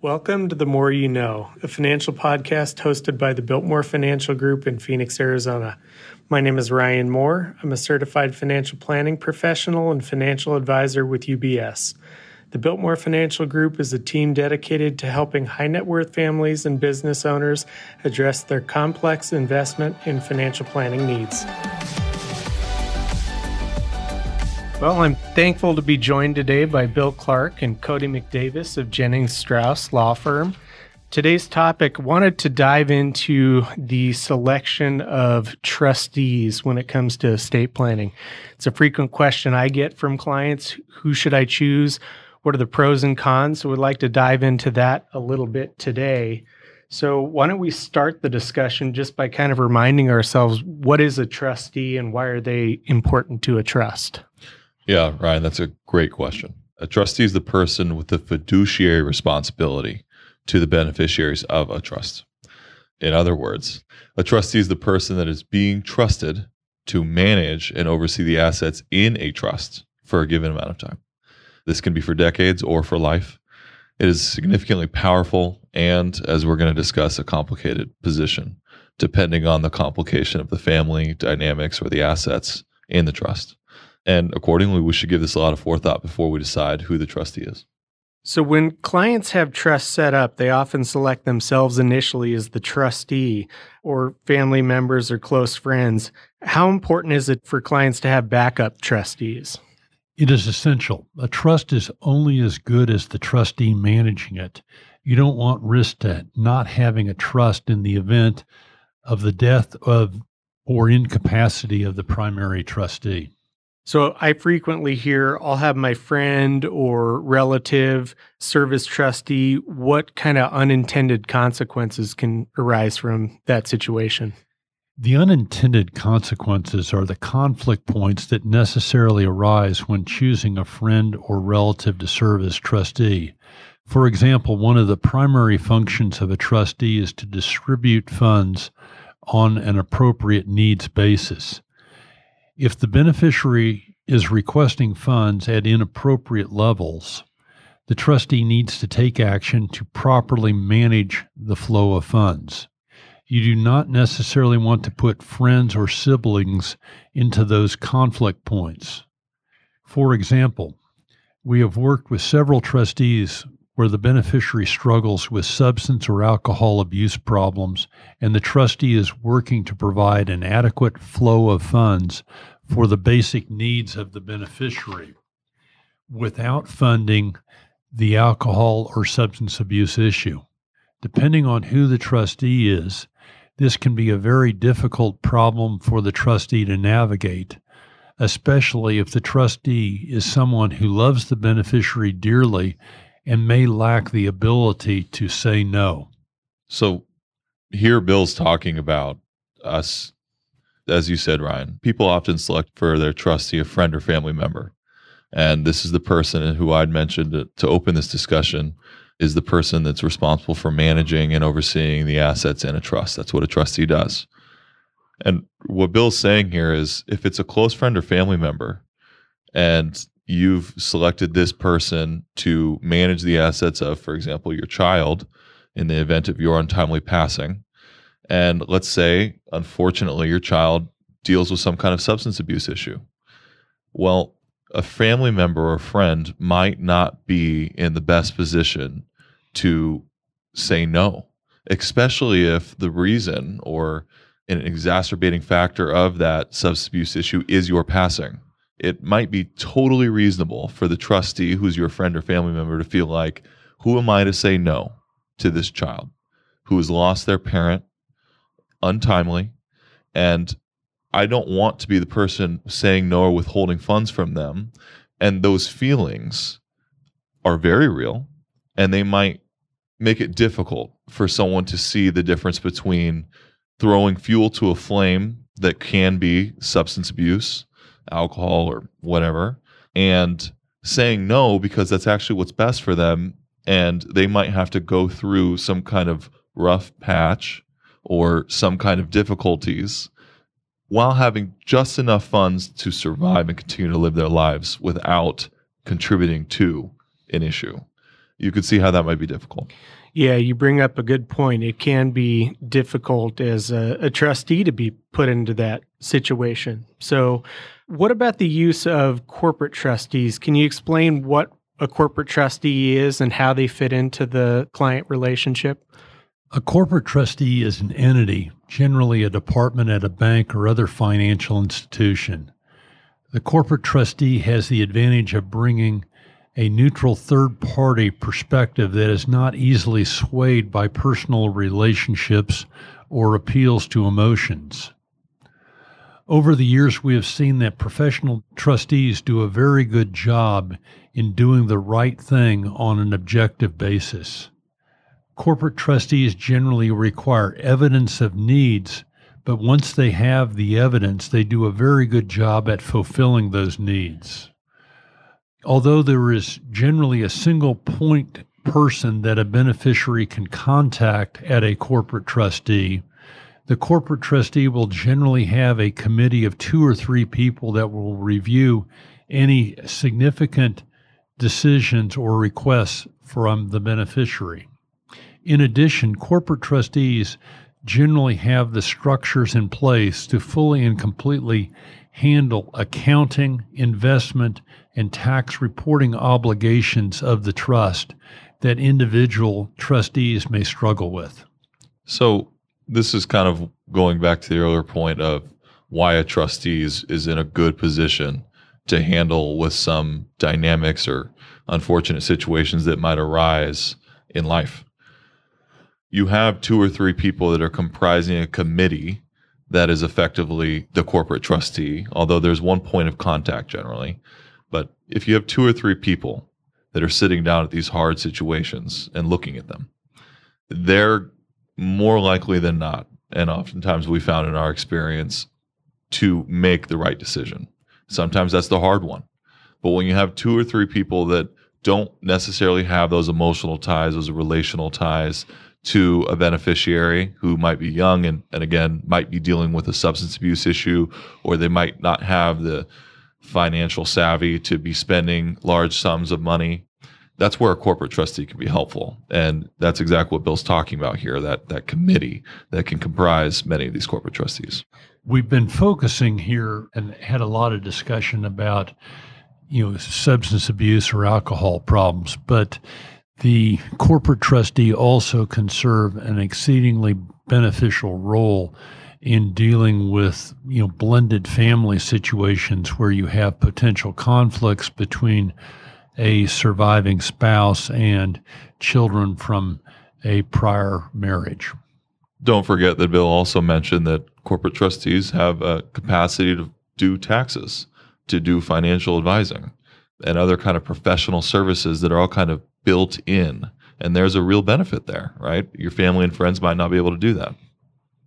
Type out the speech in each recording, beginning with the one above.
Welcome to The More You Know, a financial podcast hosted by the Biltmore Financial Group in Phoenix, Arizona. My name is Ryan Moore. I'm a certified financial planning professional and financial advisor with UBS. The Biltmore Financial Group is a team dedicated to helping high net worth families and business owners address their complex investment and financial planning needs. Well, I'm thankful to be joined today by Bill Clark and Cody McDavis of Jennings Strouss Law Firm. Today's topic wanted to dive into the selection of trustees when it comes to estate planning. It's a frequent question I get from clients. Who should I choose? What are the pros and cons? So we'd like to dive into that a little bit today. So why don't we start the discussion just by kind of reminding ourselves what is a trustee and why are they important to a trust? Yeah, Ryan, that's a great question. A trustee is the person with the fiduciary responsibility to the beneficiaries of a trust. In other words, a trustee is the person that is being trusted to manage and oversee the assets in a trust for a given amount of time. This can be for decades or for life. It is significantly powerful and, as we're going to discuss, a complicated position, depending on the complication of the family dynamics or the assets in the trust. And accordingly, we should give this a lot of forethought before we decide who the trustee is. So, when clients have trusts set up, they often select themselves initially as the trustee or family members or close friends. How important is it for clients to have backup trustees? It is essential. A trust is only as good as the trustee managing it. You don't want risk to not having a trust in the event of the death of or incapacity of the primary trustee. So I frequently hear I'll have my friend or relative service trustee. What kind of unintended consequences can arise from that situation? The unintended consequences are the conflict points that necessarily arise when choosing a friend or relative to serve as trustee. For example, one of the primary functions of a trustee is to distribute funds on an appropriate needs basis. If the beneficiary is requesting funds at inappropriate levels, the trustee needs to take action to properly manage the flow of funds. You do not necessarily want to put friends or siblings into those conflict points. For example, we have worked with several trustees where the beneficiary struggles with substance or alcohol abuse problems, and the trustee is working to provide an adequate flow of funds for the basic needs of the beneficiary without funding the alcohol or substance abuse issue. Depending on who the trustee is, this can be a very difficult problem for the trustee to navigate, especially if the trustee is someone who loves the beneficiary dearly and may lack the ability to say no. So, here Bill's talking about us as you said, Ryan, people often select for their trustee a friend or family member. And this is the person who I'd mentioned to, to open this discussion is the person that's responsible for managing and overseeing the assets in a trust. That's what a trustee does. And what Bill's saying here is if it's a close friend or family member and you've selected this person to manage the assets of, for example, your child in the event of your untimely passing, and let's say, unfortunately, your child deals with some kind of substance abuse issue. Well, a family member or friend might not be in the best position to say no, especially if the reason or an exacerbating factor of that substance abuse issue is your passing. It might be totally reasonable for the trustee, who's your friend or family member, to feel like, who am I to say no to this child who has lost their parent untimely, and I don't want to be the person saying no or withholding funds from them. And those feelings are very real, and they might make it difficult for someone to see the difference between throwing fuel to a flame that can be substance abuse, alcohol, or whatever, and saying no because that's actually what's best for them. And they might have to go through some kind of rough patch or some kind of difficulties while having just enough funds to survive and continue to live their lives without contributing to an issue. You could see how that might be difficult. Yeah, you bring up a good point. It can be difficult as a, a, trustee to be put into that situation. So, what about the use of corporate trustees? Can you explain what a corporate trustee is and how they fit into the client relationship? A corporate trustee is an entity, generally a department at a bank or other financial institution. The corporate trustee has the advantage of bringing a neutral third party perspective that is not easily swayed by personal relationships or appeals to emotions. Over the years, we have seen that professional trustees do a very good job in doing the right thing on an objective basis. Corporate trustees generally require evidence of needs, but once they have the evidence, they do a very good job at fulfilling those needs. Although there is generally a single point person that a beneficiary can contact at a corporate trustee, the corporate trustee will generally have a committee of two or three people that will review any significant decisions or requests from the beneficiary. In addition, corporate trustees generally have the structures in place to fully and completely handle accounting, investment, and tax reporting obligations of the trust that individual trustees may struggle with. So, this is kind of going back to the earlier point of why a trustee is, is in a good position to handle with some dynamics or unfortunate situations that might arise in life you have two or three people that are comprising a committee that is effectively the corporate trustee, although there's one point of contact generally. But if you have two or three people that are sitting down at these hard situations and looking at them, they're more likely than not, and oftentimes we found in our experience, to make the right decision. Sometimes that's the hard one. But when you have two or three people that don't necessarily have those emotional ties, those relational ties, to a beneficiary who might be young and, and again might be dealing with a substance abuse issue or they might not have the financial savvy to be spending large sums of money. That's where a corporate trustee can be helpful. And that's exactly what bill's talking about here that that committee that can comprise many of these corporate trustees. We've been focusing here and had a lot of discussion about you know substance abuse or alcohol problems but the corporate trustee also can serve an exceedingly beneficial role in dealing with you know blended family situations where you have potential conflicts between a surviving spouse and children from a prior marriage. Don't forget that Bill also mentioned that corporate trustees have a capacity to do taxes, to do financial advising, and other kind of professional services that are all kind of built in. And there's a real benefit there, right? Your family and friends might not be able to do that.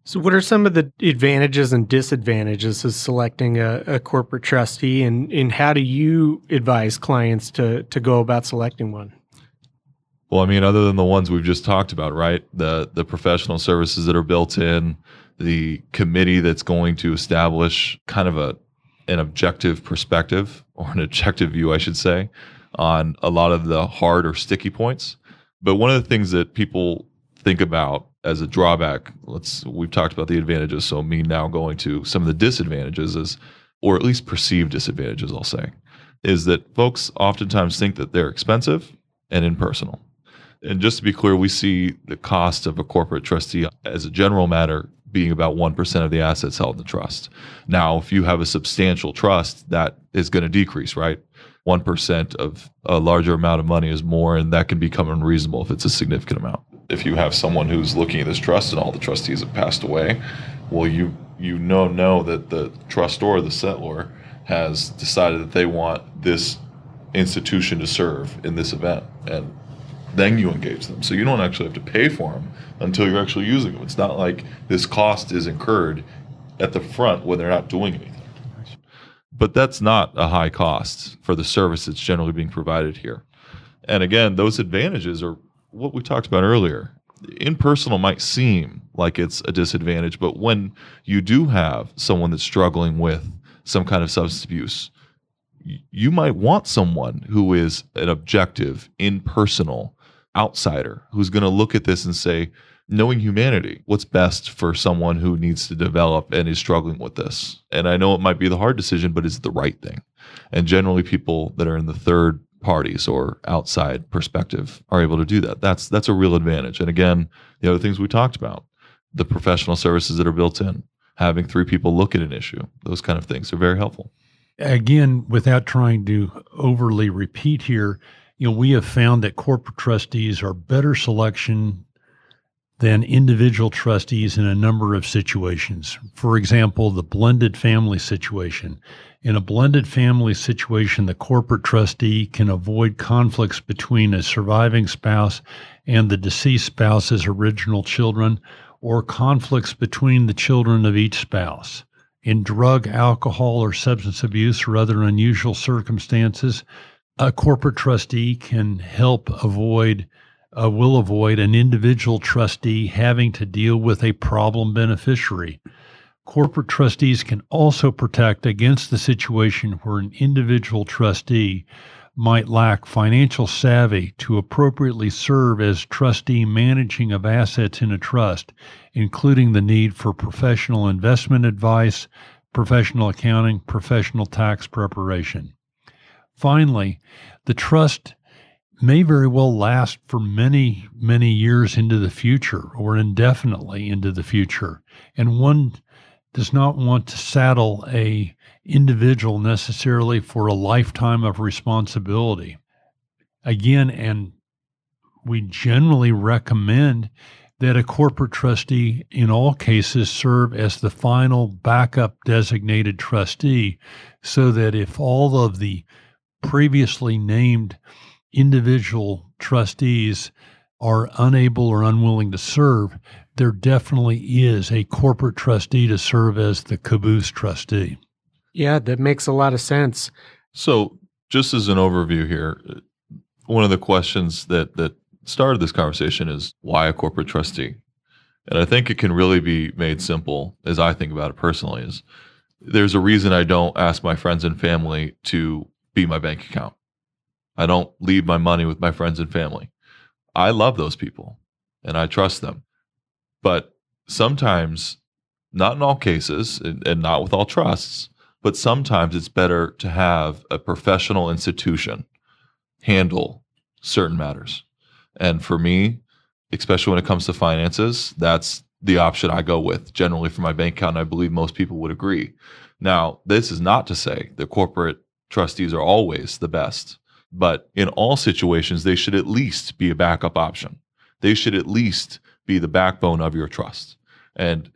So, what are some of the advantages and disadvantages of selecting a, a corporate trustee, and, and how do you advise clients to, to go about selecting one? Well, I mean, other than the ones we've just talked about, right? The the professional services that are built in, the committee that's going to establish kind of a an objective perspective or an objective view, I should say, on a lot of the hard or sticky points. But one of the things that people think about as a drawback, let's we've talked about the advantages, so me now going to some of the disadvantages is or at least perceived disadvantages, I'll say, is that folks oftentimes think that they're expensive and impersonal. And just to be clear, we see the cost of a corporate trustee as a general matter being about 1% of the assets held in the trust. Now, if you have a substantial trust, that is going to decrease, right? 1% of a larger amount of money is more, and that can become unreasonable if it's a significant amount. If you have someone who's looking at this trust and all the trustees have passed away, well, you you know know that the trustor, the settlor, has decided that they want this institution to serve in this event, and then you engage them. So you don't actually have to pay for them until you're actually using them. It's not like this cost is incurred at the front when they're not doing anything but that's not a high cost for the service that's generally being provided here. And again, those advantages are what we talked about earlier. Impersonal might seem like it's a disadvantage, but when you do have someone that's struggling with some kind of substance abuse, you might want someone who is an objective, impersonal outsider who's going to look at this and say, knowing humanity, what's best for someone who needs to develop and is struggling with this. And I know it might be the hard decision, but it's the right thing. And generally, people that are in the third parties or outside perspective are able to do that. That's that's a real advantage. And again, the other things we talked about, the professional services that are built in, having three people look at an issue, those kind of things are very helpful. Again, without trying to overly repeat here, you know, we have found that corporate trustees are better selection than individual trustees in a number of situations. For example, the blended family situation. In a blended family situation, the corporate trustee can avoid conflicts between a surviving spouse and the deceased spouse's original children or conflicts between the children of each spouse. In drug, alcohol, or substance abuse or other unusual circumstances, a corporate trustee can help avoid uh, will avoid an individual trustee having to deal with a problem beneficiary. Corporate trustees can also protect against the situation where an individual trustee might lack financial savvy to appropriately serve as trustee managing of assets in a trust, including the need for professional investment advice, professional accounting, professional tax preparation. Finally, the trust may very well last for many, many years into the future or indefinitely into the future. And one does not want to saddle a individual necessarily for a lifetime of responsibility. Again, and we generally recommend that a corporate trustee in all cases serve as the final backup designated trustee so that if all of the previously named individual trustees are unable or unwilling to serve, there definitely is a corporate trustee to serve as the caboose trustee. Yeah, that makes a lot of sense. So, just as an overview here, one of the questions that that started this conversation is why a corporate trustee? And I think it can really be made simple as I think about it personally is there's a reason I don't ask my friends and family to be my bank account. I don't leave my money with my friends and family. I love those people and I trust them. But sometimes, not in all cases and, and not with all trusts, but sometimes it's better to have a professional institution handle certain matters. And for me, especially when it comes to finances, that's the option I go with generally for my bank account. I believe most people would agree. Now, this is not to say that corporate trustees are always the best, but in all situations, they should at least be a backup option. They should at least be the backbone of your trust. And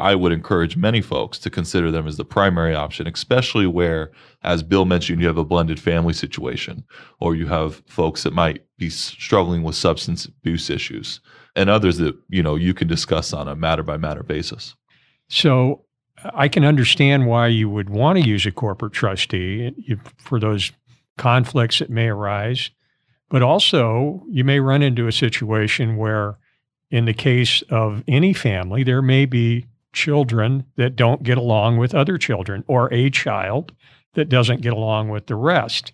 I would encourage many folks to consider them as the primary option, especially where, as Bill mentioned, you have a blended family situation, or you have folks that might be struggling with substance abuse issues, and others that you know you can discuss on a matter by matter basis. So, I can understand why you would want to use a corporate trustee for those conflicts that may arise, but also you may run into a situation where, in the case of any family, there may be children that don't get along with other children or a child that doesn't get along with the rest.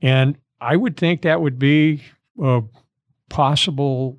And I would think that would be a possible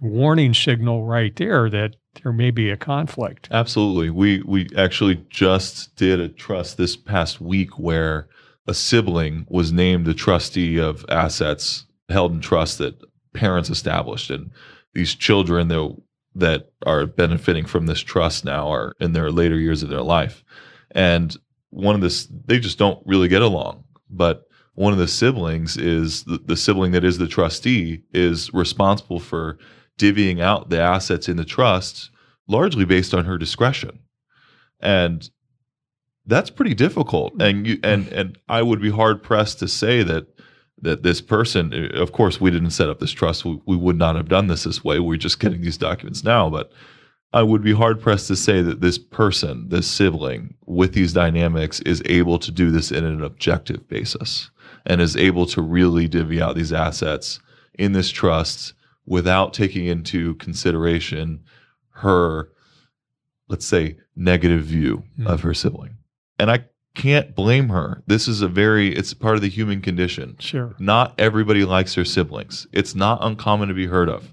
warning signal right there that there may be a conflict. Absolutely. We we actually just did a trust this past week where a sibling was named the trustee of assets held in trust that parents established and these children that that are benefiting from this trust now are in their later years of their life. And one of this, they just don't really get along. But one of the siblings is the, the sibling that is the trustee is responsible for divvying out the assets in the trust largely based on her discretion. And that's pretty difficult. And you, and and I would be hard pressed to say that that this person, of course, we didn't set up this trust. We, we would not have done this this way. We're just getting these documents now. But I would be hard pressed to say that this person, this sibling with these dynamics is able to do this in an objective basis and is able to really divvy out these assets in this trust without taking into consideration her, let's say, negative view mm. of her sibling. And I can't blame her. This is a very, it's part of the human condition. Sure. Not everybody likes their siblings. It's not uncommon to be heard of.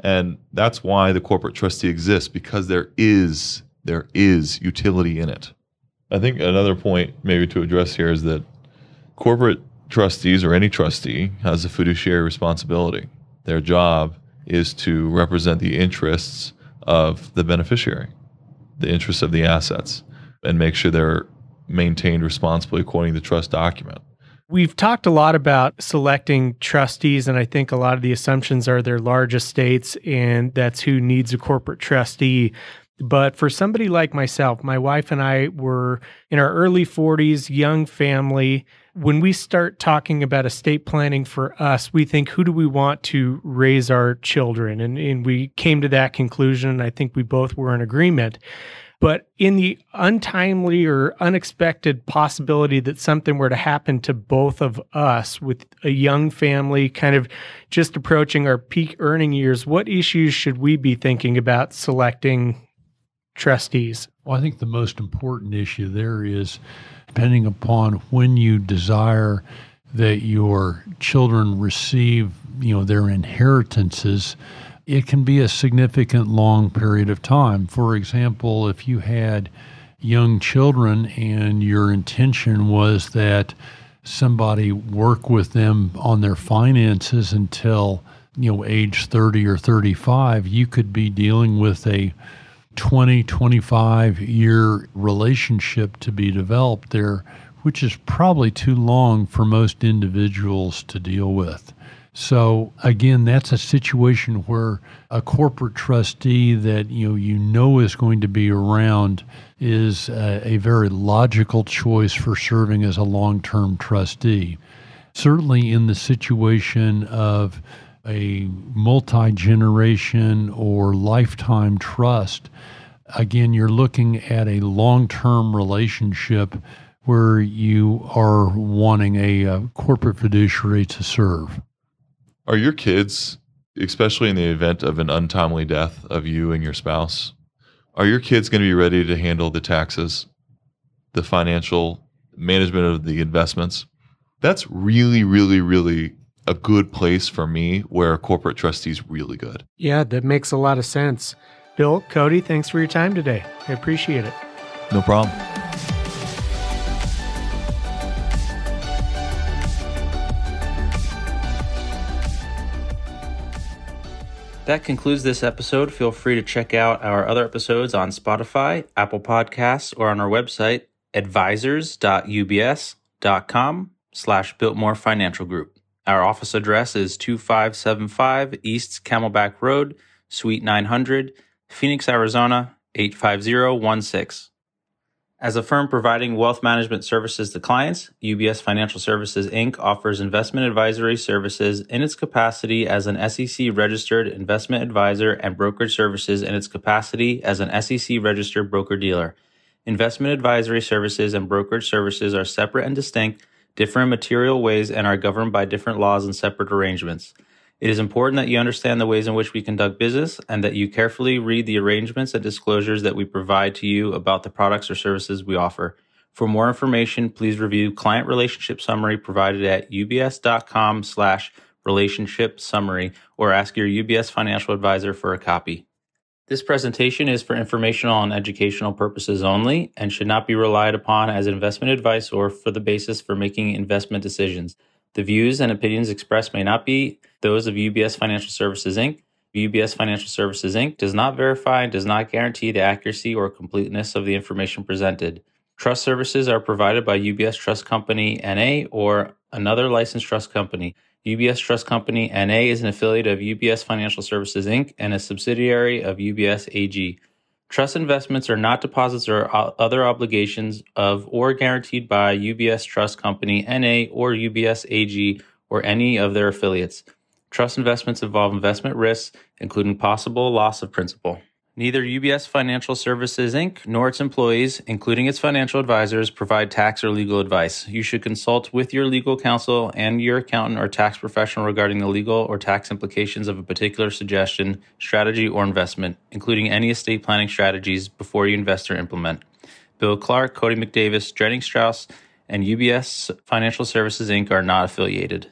And that's why the corporate trustee exists because there is there is utility in it. I think another point maybe to address here is that corporate trustees or any trustee has a fiduciary responsibility. Their job is to represent the interests of the beneficiary, the interests of the assets, and make sure they're maintained responsibly according to the trust document. We've talked a lot about selecting trustees, and I think a lot of the assumptions are their large estates, and that's who needs a corporate trustee. But for somebody like myself, my wife and I were in our early 40s, young family. When we start talking about estate planning for us, we think, who do we want to raise our children? And, and we came to that conclusion. And I think we both were in agreement. But in the untimely or unexpected possibility that something were to happen to both of us with a young family, kind of just approaching our peak earning years, what issues should we be thinking about selecting trustees? Well, I think the most important issue there is depending upon when you desire that your children receive, you know, their inheritances it can be a significant long period of time. For example, if you had young children and your intention was that somebody work with them on their finances until you know age 30 or 35 you could be dealing with a 20 25 year relationship to be developed there which is probably too long for most individuals to deal with so again, that's a situation where a corporate trustee that you know you know is going to be around is a, a very logical choice for serving as a long-term trustee. Certainly, in the situation of a multi-generation or lifetime trust, again, you're looking at a long-term relationship where you are wanting a, a corporate fiduciary to serve. Are your kids, especially in the event of an untimely death of you and your spouse, are your kids going to be ready to handle the taxes, the financial management of the investments? That's really, really, really a good place for me where a corporate trustee is really good. Yeah, that makes a lot of sense. Bill, Cody, thanks for your time today. I appreciate it. No problem. That concludes this episode. Feel free to check out our other episodes on Spotify, Apple Podcasts, or on our website, advisors.ubs.com slash Biltmore Financial Group. Our office address is 2575 East Camelback Road, Suite 900, Phoenix, Arizona, 85016. As a firm providing wealth management services to clients, UBS Financial Services Inc. offers investment advisory services in its capacity as an SEC registered investment advisor and brokerage services in its capacity as an SEC registered broker dealer. Investment advisory services and brokerage services are separate and distinct, differ in material ways, and are governed by different laws and separate arrangements. It is important that you understand the ways in which we conduct business and that you carefully read the arrangements and disclosures that we provide to you about the products or services we offer. For more information, please review client relationship summary provided at ubs.com slash relationship summary or ask your UBS financial advisor for a copy. This presentation is for informational and educational purposes only and should not be relied upon as investment advice or for the basis for making investment decisions. The views and opinions expressed may not be those of UBS Financial Services Inc. UBS Financial Services Inc. does not verify and does not guarantee the accuracy or completeness of the information presented. Trust services are provided by UBS Trust Company NA or another licensed trust company. UBS Trust Company NA is an affiliate of UBS Financial Services Inc. and a subsidiary of UBS AG. Trust investments are not deposits or other obligations of or guaranteed by UBS Trust Company NA or UBS AG or any of their affiliates. Trust investments involve investment risks, including possible loss of principal. Neither UBS Financial Services Inc. nor its employees, including its financial advisors, provide tax or legal advice. You should consult with your legal counsel and your accountant or tax professional regarding the legal or tax implications of a particular suggestion, strategy, or investment, including any estate planning strategies before you invest or implement. Bill Clark, Cody McDavis, Jennings Strouss, and UBS Financial Services Inc. are not affiliated.